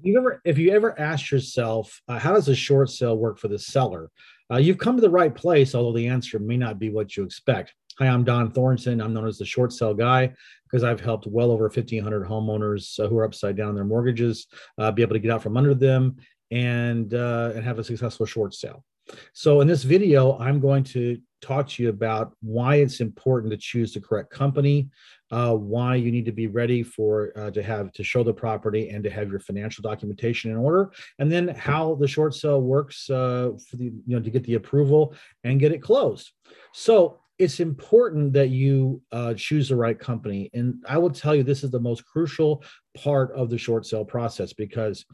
if you ever if you ever asked yourself uh, how does a short sale work for the seller? Uh, you've come to the right place although the answer may not be what you expect. Hi i'm Dohn Thornton. I'm known as the short sale guy because i've helped well over 1500 homeowners uh, who are upside down their mortgages uh, be able to get out from under them and uh, and have a successful short sale. So in this video i'm going to talk to you about why it's important to choose the correct company uh, why you need to be ready for uh, to have to show the property and to have your financial documentation in order, and then how the short sale works uh, for the you know to get the approval and get it closed. So it's important that you uh, choose the right company, and I will tell you this is the most crucial part of the short sale process because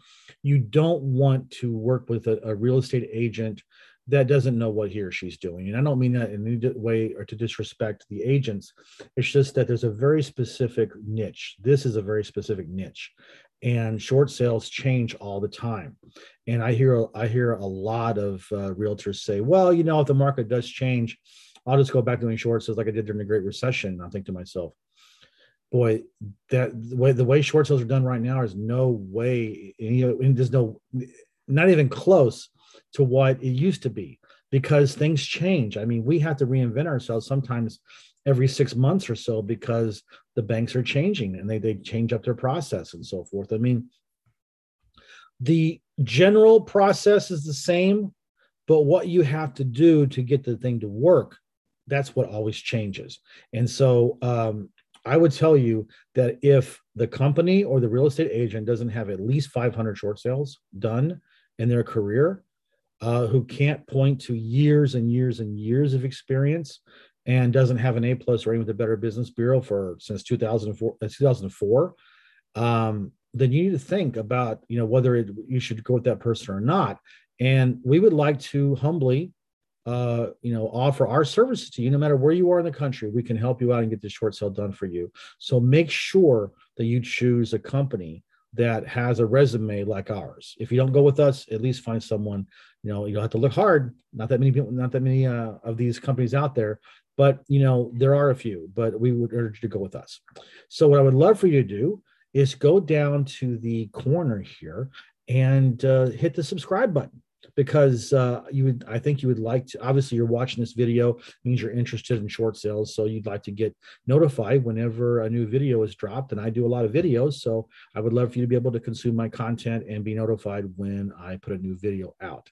you don't want to work with a, a real estate agent that doesn't know what he or she's doing. And I don't mean that in any way or to disrespect the agents. It's just that there's a very specific niche. This is a very specific niche. And short sales change all the time. And I hear I hear a lot of uh, realtors say, well, you know, if the market does change, I'll just go back doing short sales like I did during the Great Recession. I think to myself, boy, that the way the way short sales are done right now is no way, you know, and there's no not even close to what it used to be because things change. I mean, we have to reinvent ourselves sometimes every six months or so because the banks are changing and they, they change up their process and so forth. I mean, the general process is the same, but what you have to do to get the thing to work, that's what always changes. And so um, I would tell you that if the company or the real estate agent doesn't have at least 500 short sales done in their career, uh, who can't point to years and years and years of experience and doesn't have an A plus rating with the Better Business Bureau for since 2004, uh, 2004 um, then you need to think about you know whether it, you should go with that person or not. And we would like to humbly uh, you know, offer our services to you no matter where you are in the country. We can help you out and get the short sale done for you. So make sure that you choose a company that has a resume like ours. If you don't go with us, at least find someone. You know, you'll have to look hard. Not that many people, not that many uh, of these companies out there, but you know there are a few. But we would urge you to go with us. So what I would love for you to do is go down to the corner here and uh, hit the subscribe button because uh, you would i think you would like to obviously you're watching this video means you're interested in short sales so you'd like to get notified whenever a new video is dropped and i do a lot of videos so i would love for you to be able to consume my content and be notified when i put a new video out.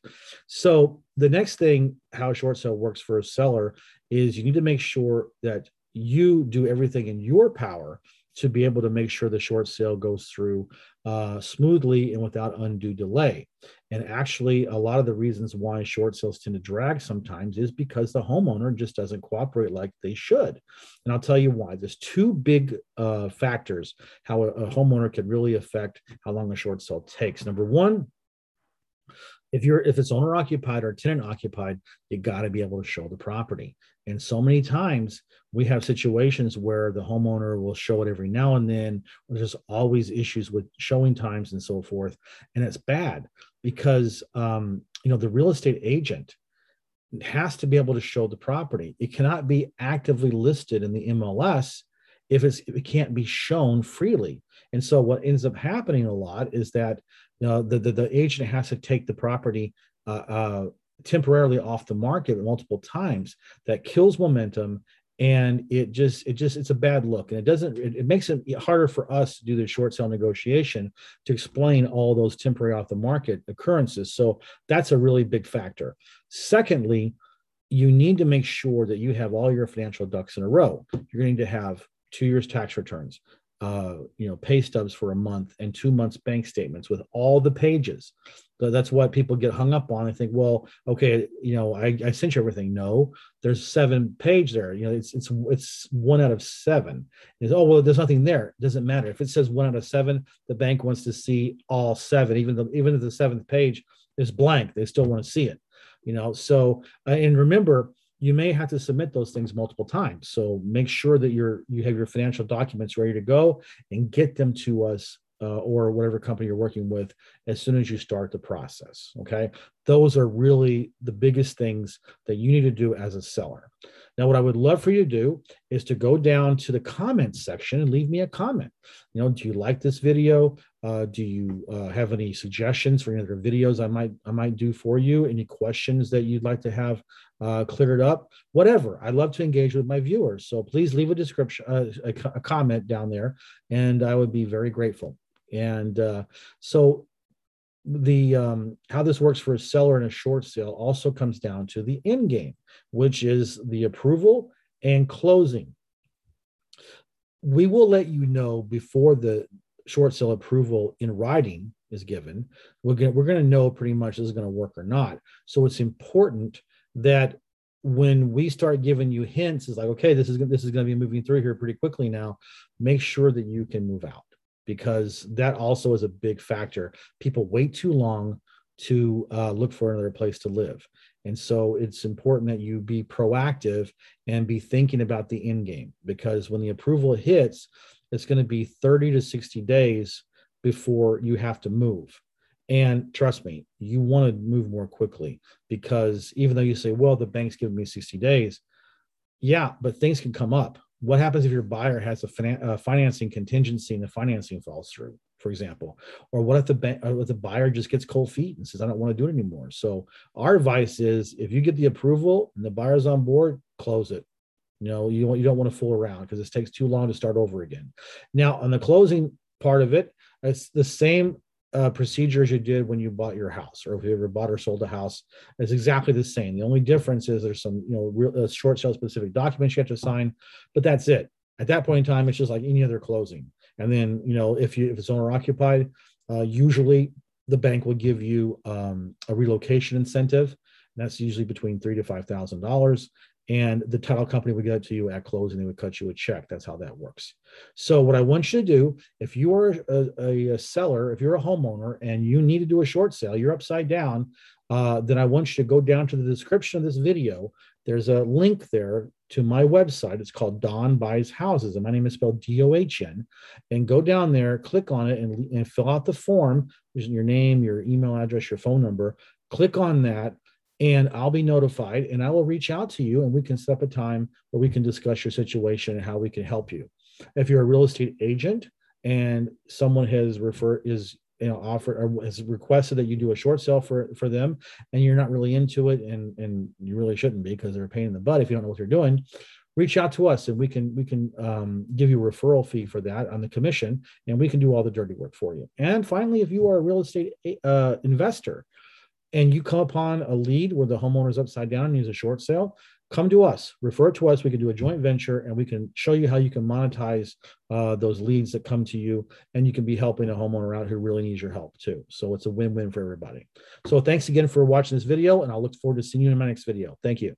So the next thing how short sale works for a seller is you need to make sure that you do everything in your power to be able to make sure the short sale goes through uh, smoothly and without undue delay. And actually, a lot of the reasons why short sales tend to drag sometimes is because the homeowner just doesn't cooperate like they should. And I'll tell you why. There's two big uh, factors how a, a homeowner can really affect how long a short sale takes. Number one, if you're if it's owner occupied or tenant occupied you got to be able to show the property. And so many times we have situations where the homeowner will show it every now and then there's always issues with showing times and so forth. And it's bad because um, you know the real estate agent has to be able to show the property. It cannot be actively listed in the mls if it's it can't be shown freely. And so what ends up happening a lot is that you know, the, the, the agent has to take the property uh, uh, temporarily off the market multiple times. That kills momentum. And it just it just it's a bad look. And it doesn't it, it, makes it harder for us to do the short sale negotiation to explain all those temporary off the market occurrences. So that's a really big factor. Secondly you need to make sure that you have all your financial ducks in a row. You're going to have two years tax returns uh, you know, pay stubs for a month and two months bank statements with all the pages. So that's what people get hung up on. I think, well, okay, you know, I, I sent you everything. No, there's seven page there. You know, it's it's it's one out of seven. Is oh well, there's nothing there. It doesn't matter if it says one out of seven. The bank wants to see all seven, even though even if the seventh page is blank, they still want to see it. You know, so uh, and remember, you may have to submit those things multiple times. So make sure that you're you have your financial documents ready to go and get them to us uh, or whatever company you're working with as soon as you start the process. Okay. those are really the biggest things that you need to do as a seller. Now, what I would love for you to do is to go down to the comments section and leave me a comment. You know, do you like this video? Uh, do you uh, have any suggestions for any other videos I might I might do for you? Any questions that you'd like to have uh, cleared up? Whatever. I love to engage with my viewers, so please leave a description, uh, a, a, comment down there, and I would be very grateful. And uh, so the um, how this works for a seller in a short sale also comes down to the end game, which is the approval and closing. We will let you know before the short sale approval in writing is given. We're going we're going to know pretty much this is going to work or not. So it's important that when we start giving you hints, is like okay, this is this is going to be moving through here pretty quickly now. Make sure that you can move out because that also is a big factor. People wait too long to uh, look for another place to live. And so it's important that you be proactive and be thinking about the end game because when the approval hits, it's going to be 30 to 60 days before you have to move. And trust me, you want to move more quickly because even though you say, well, the bank's giving me 60 days, yeah, but things can come up what happens if your buyer has a finan- financing contingency and the financing falls through for example? Or what if the the buyer just gets cold feet and says i don't want to do it anymore. So our advice is if you get the approval and the buyer's on board close it. You know you you don't want to fool around because this takes too long to start over again. Now on the closing part of it it's the same uh, procedure as you did when you bought your house or if you ever bought or sold a house it's exactly the same. The only difference is there's some you know real, uh, short sale specific documents you have to sign but that's it. At that point in time it's just like any other closing. And then you know if you if it's owner occupied uh, usually the bank will give you um, a relocation incentive that's usually between three to five thousand dollars. And the title company would get it to you at closing and they would cut you a check. That's how that works. So what i want you to do if you are a, a, seller if you're a homeowner and you need to do a short sale you're upside down uh, then i want you to go down to the description of this video. There's a link there to my website. It's called Dohn buys houses. And my name is spelled d-o-h-n and go down there click on it and, and fill out the form. Using your name your email address your phone number. Click on that and I'll be notified and I will reach out to you and we can set up a time where we can discuss your situation and how we can help you. If you're a real estate agent and someone has referred is you know offered or has requested that you do a short sale for for them and you're not really into it and and you really shouldn't be because they're a pain in the butt if you don't know what you're doing reach out to us and we can we can um, give you a referral fee for that on the commission and we can do all the dirty work for you and finally if you are a real estate uh, investor and you come upon a lead where the homeowner's upside down and needs a short sale, come to us, refer to us. We can do a joint venture and we can show you how you can monetize uh, those leads that come to you. And you can be helping a homeowner out who really needs your help too. So it's a win win for everybody. So thanks again for watching this video, and I'll look forward to seeing you in my next video. Thank you.